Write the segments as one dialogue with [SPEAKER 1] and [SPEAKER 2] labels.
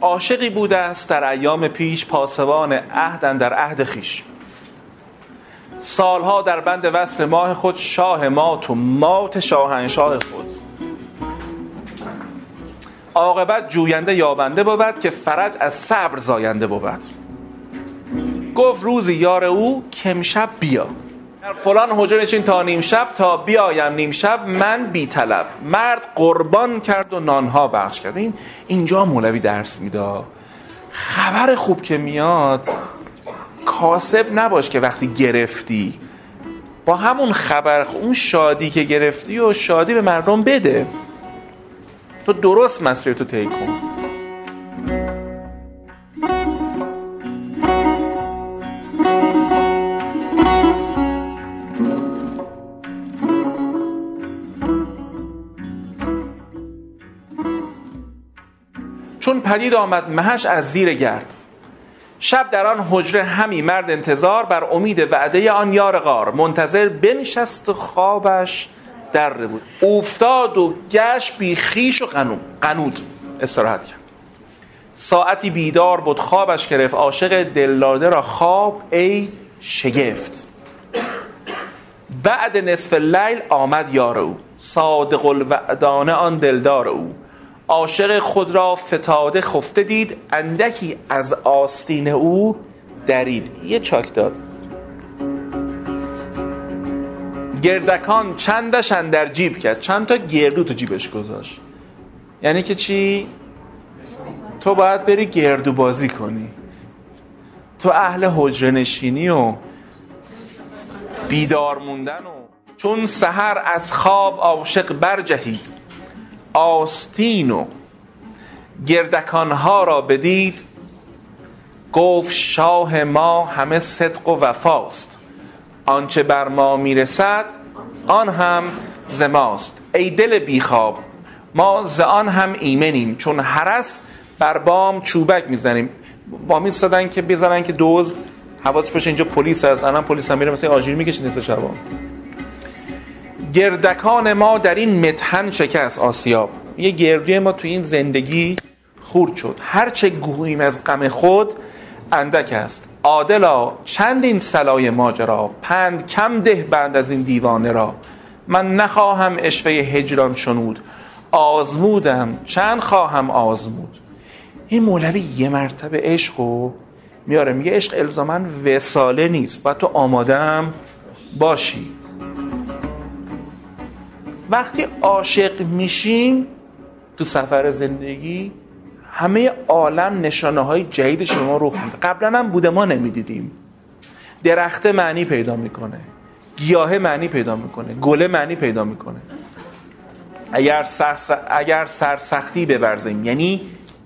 [SPEAKER 1] عاشقی بوده است در ایام پیش پاسبان عهد در عهد خیش. سالها در بند وصل ماه خود شاه مات و مات شاهنشاه خود. عاقبت جوینده یابنده بود که فرج از صبر زاینده بود. گفت روزی یار او کمشب بیا. در فلان حجره نشین تا نیم شب تا بیایم نیم شب من بی طلب. مرد قربان کرد و نانها بخش کرد. این اینجا مولوی درس میده. خبر خوب که میاد کاسب نباش که وقتی گرفتی. با همون خبر اون شادی که گرفتی و شادی به مردم بده. تو درست مسیر تو طی کن. پدید آمد مهش از زیر گرد. شب در آن حجره همی مرد انتظار بر امید وعده آن یار غار. منتظر بنشست خوابش در بود. افتاد و گشت بی خیش و قنود استراحت کرد. ساعتی بیدار بود خوابش گرفت. عاشق دلاده را خواب ای شگفت. بعد نصف لیل آمد یار او. صادق الوعدانه آن دلدار او. عاشق خود را فتاده خفته دید اندکی از آستین او درید. یه چاک داد. گردکان چندش در جیب کرد. چند تا گردو تو جیبش گذاشت. یعنی که چی؟ تو باید بری گردو بازی کنی. تو اهل حجره نشینی و بیدار موندن و چون سحر از خواب عاشق برجهید. آستین و گردکانها را بدید گفت شاه ما همه صدق و وفاست. آنچه بر ما می‌رسد آن هم زماست ای دل بیخواب ما ز آن هم ایمنیم. چون هرس بر بام چوبک می‌زنیم. با میستادن که بزنن که دوز حواظ باشه اینجا پلیس هست. الان پلیس هم میره مثلا آژیر می‌کشه نیست شبا گردکان ما در این متحن شکست آسیاب. یه گردوی ما تو این زندگی خورد شد. هرچه گوییم از غم خود اندک است. عادلا چند این سلای ماجرا پند کم ده بند از این دیوانه را. من نخواهم اشوه هجران شنود. آزمودم. چند خواهم آزمود؟ این مولوی یه مرتبه عشقو میاره. میگه عشق الزامن وساله نیست. و تو آمادم باشی. وقتی عاشق میشیم تو سفر زندگی همه عالم نشانه های جدید شما رخ میده. قبلا هم بوده ما نمی‌دیدیم. درخت معنی پیدا می‌کنه. گیاه معنی پیدا می‌کنه. گله معنی پیدا می‌کنه. اگر, سر اگر سرسختی ببرزیم یعنی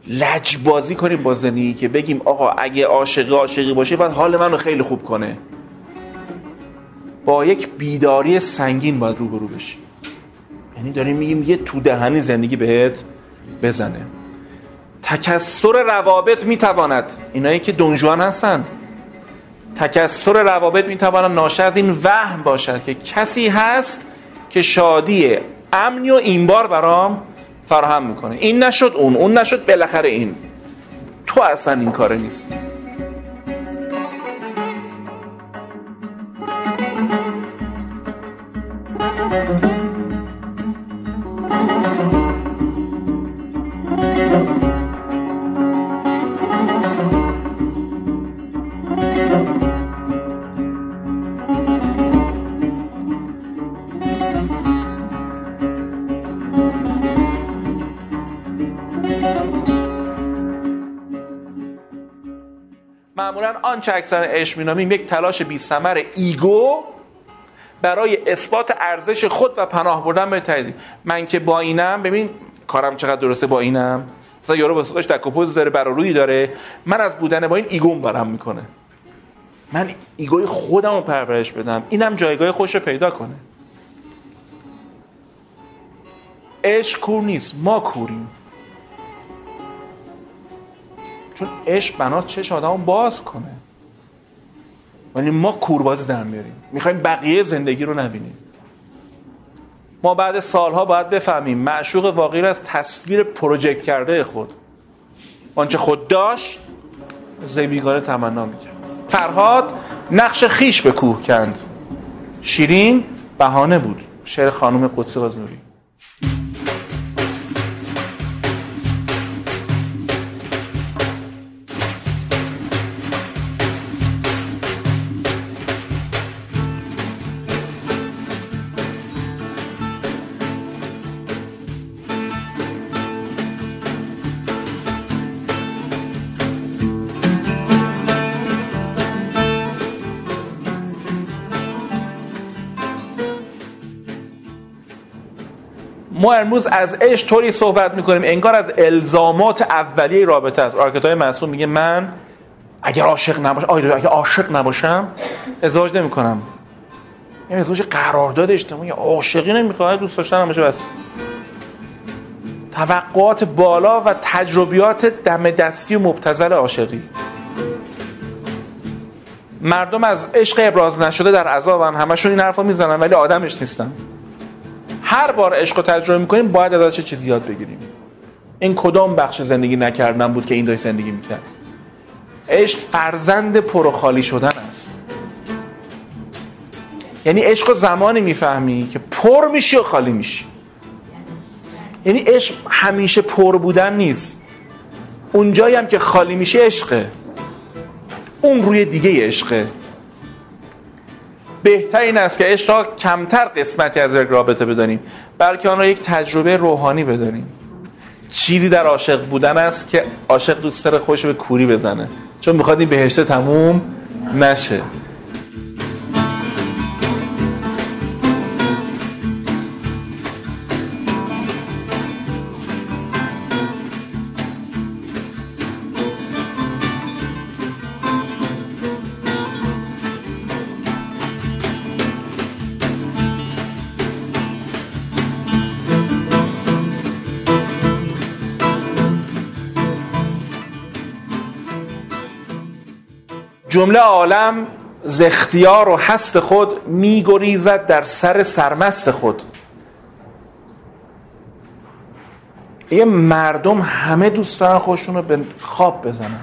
[SPEAKER 1] لجبازی کنیم با زندگی که بگیم آقا اگه عاشقی عاشقی باشه باید حال منو خیلی خوب کنه. با یک بیداری سنگین باید روبرو بشیم. یعنی داریم میگیم یه تو دهنی زندگی بهت بزنه. تکسر روابط می‌تواند اینایی که دنجوان هستن تکسر روابط می‌تواند ناشه از این وهم باشد که کسی هست که شادی امنی و این بار برام فراهم می‌کنه. این نشد اون اون نشد بالاخره این. تو اصلا این کاره نیست. معمولا آنچه اکثر عشق مینامیم یک تلاش بی ثمر ایگو برای اثبات ارزش خود و پناه بردن به تایید من که با اینم ببین کارم چقدر درسته با اینم؟ مثلا یارو واسه دک و داره برا داره. من از بودن با این ایگوم برم می‌کنه. من ایگوی خودم رو پرورش بدم. اینم جایگاه خوش رو پیدا کنه. عشق کور نیست. ما کوریم. چون عشق بنا چش آدم باز کنه. یعنی ما کوربازی در میاریم. می‌خوایم بقیه زندگی رو نبینیم. ما بعد سالها باید بفهمیم معشوق واقعی از تصویر پروژکت کرده خود. آنچه خود داشت زیبیگاره تمنا می‌کرد. فرهاد نقش خیش به کوه کند. شیرین بهانه بود. شعر خانم قدسی غزنوری. امروز از عشق طوری صحبت می‌کنیم انگار از الزامات اولیه رابطه است. آرکتای معصوم میگه من اگر عاشق نباشم اگر عاشق نباشم ازدواج نمی‌کنم. این ازدواج قرارداد اجتماعی عاشقی نمی‌خواد دوست داشتن هم بس. توقعات بالا و تجربیات دم دستی و مبتذل عاشقی. مردم از عشق ابراز نشده در عذابن همشون این حرفا می‌زنن ولی آدمش نیستن. هر بار عشق رو تجربه می‌کنیم باید ازش چیزی یاد بگیریم. این کدام بخش زندگی نکردن بود که این داشت زندگی می‌کرد؟ عشق فرزند پر خالی شدن است. یعنی عشق زمانی می‌فهمی که پر میشی و خالی میشی. یعنی عشق همیشه پر بودن نیست. اونجایی هم که خالی میشه عشقه. اون روی دیگه عشقه. بهتر این است که عشق را کمتر قسمتی از یک رابطه بدانیم بلکه آن را یک تجربه روحانی بدانیم. چیزی در عاشق بودن است که عاشق دوست داره خوش به کوری بزنه. چون می‌خواد این بهشته تموم نشه. جمله عالم ز اختیار و هست خود میگریزد در سر سرمست خود. یه مردم همه دوست دارن خودشون رو به خواب بزنن.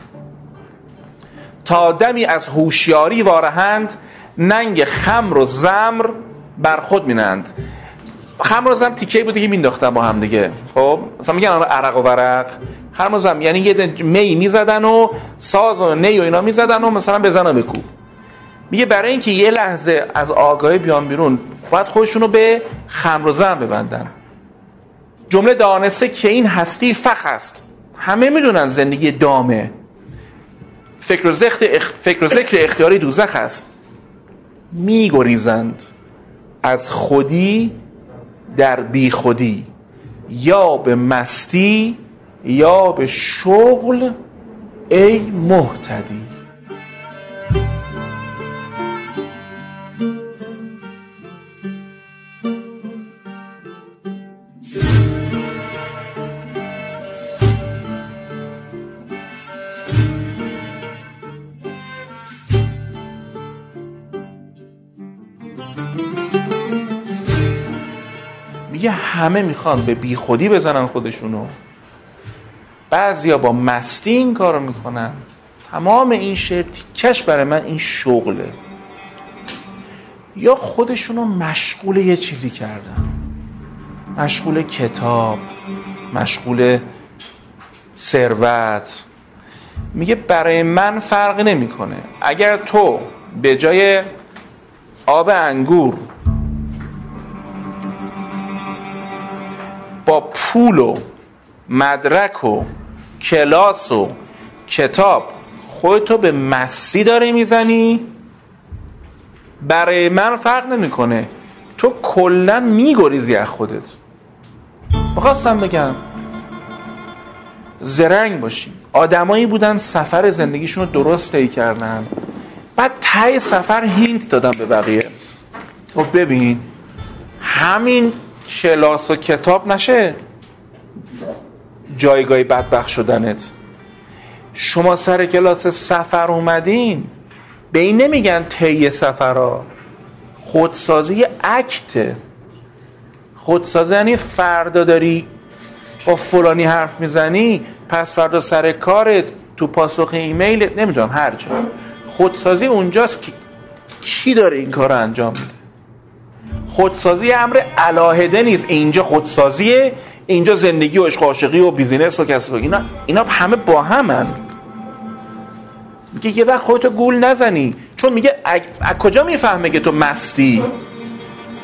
[SPEAKER 1] تا دمی از هوشیاری وارهند ننگ خمر و زمر بر خود مینند خمر و زمر تیکه بوده که مینداختن با هم دیگه. خب مثلا میگن عرق و ورق. هر مزم یعنی یه می می‌زدن و ساز و نی و اینا می‌زدن و مثلا بزن و بکوب میگه برای اینکه یه لحظه از آگاهی بیان بیرون باید خودشونو به خمر ببندن. جمله دانسته که این هستی فخ است. همه می‌دونن زندگی دامه. فکر و, فکر و ذکر اختیاری دوزخ است. میگریزند. از خودی در بی خودی یا به مستی یا به شغل ای محتدی همه می‌خوان به بیخودی بزنن خودشونو. بعضیا با مستی این کارو می‌کنن. تمام این شعر تیکش برای من این شغله. یا خودشونو مشغول یه چیزی کردن. مشغول کتاب مشغول ثروت. میگه برای من فرق نمی‌کنه. اگر تو به جای آب انگور پول و مدرک و کلاس و کتاب. خودتو به مسی داره می‌زنی؟ برای من فرق نمی‌کنه. تو کلا میگریزی از خودت. می‌خواستم بگم زرنگ باشیم آدمایی بودن سفر زندگیشون رو درست طی کردن. بعد تای سفر هینت دادم به بقیه. و خب ببین همین کلاس و کتاب نشه. جایگاهی بدبخ شدنت. شما سر کلاس سفر اومدین به این نمیگن طی سفرها. خودسازی اکته. خودسازی یعنی فردا داری با فلانی حرف می‌زنی پس فردا سر کارت تو پاسخ ایمیل نمی‌دونم هر جا. خودسازی اونجاست که کی داره این کار انجام میده. خودسازی امر علیحده نیست. اینجا خودسازیه اینجا زندگی و عشق عاشقی و business و کسب اینا اینا همه با همند میگه یه وقت خودتو گول نزنی. چون میگه از کجا می‌فهمه که تو مستی؟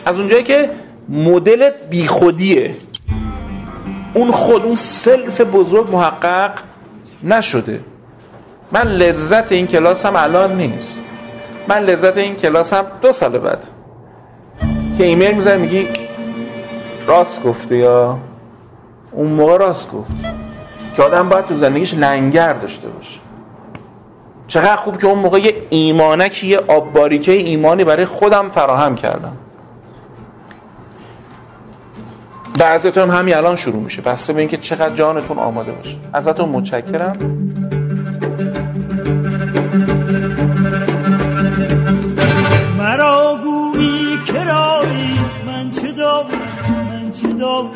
[SPEAKER 1] از اونجایی که مدلت بیخودیه. اون خود اون self بزرگ محقق نشده. من لذت این کلاسم الان نیست. من لذت این کلاسم دو سال بعد. که ایمیل می‌زنی میگی راست گفته یا؟ اون موقع راست گفت که آدم باید تو زندگیش لنگر داشته باشه. چقدر خوب که اون موقع یه ایمانکی یه آب ایمانی برای خودم فراهم کردم. بعضیتون هم همین الان شروع میشه. بسته به اینکه چقدر جانتون آماده باشه. ازتون متشکرم.
[SPEAKER 2] مرا گویی کرایی من چه دارم من چه دارم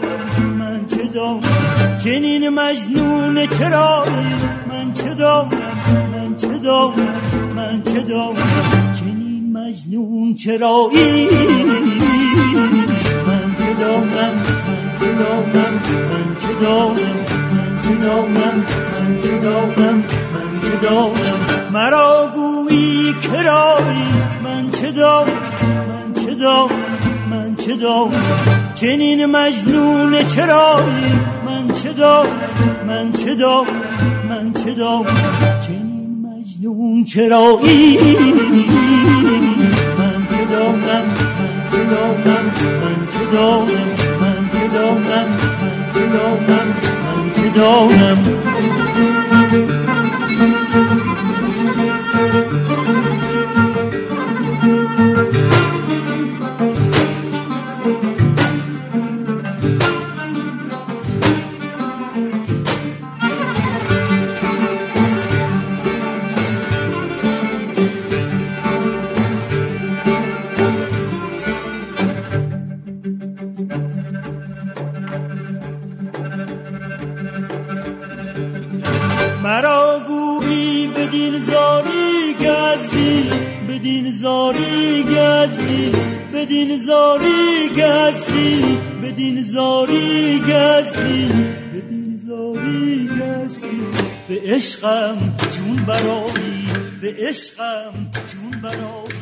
[SPEAKER 2] من چه دارم جنین مجنون چرایی من چه دارم من چه دارم من چه دارم جنین مجنون چرایی من چه دارم دارم من چه دارم من چه دارم من چه دارم من چه دارم مرا گویی کرایی من چه دارم من چه دارم من چه دارم چنین مجنون چرایی؟ من چه دارم؟ من چه دارم؟ من چه دارم؟ چنین مجنون چرایی؟ من چه دارم؟ من چه دارم؟ من چه دارم؟ دانم من چه دانم من چه دانم بدین زاری گستی بدین زاری گستی بدین زاری گستی به عشقم جون برایی به عشقم جون برایی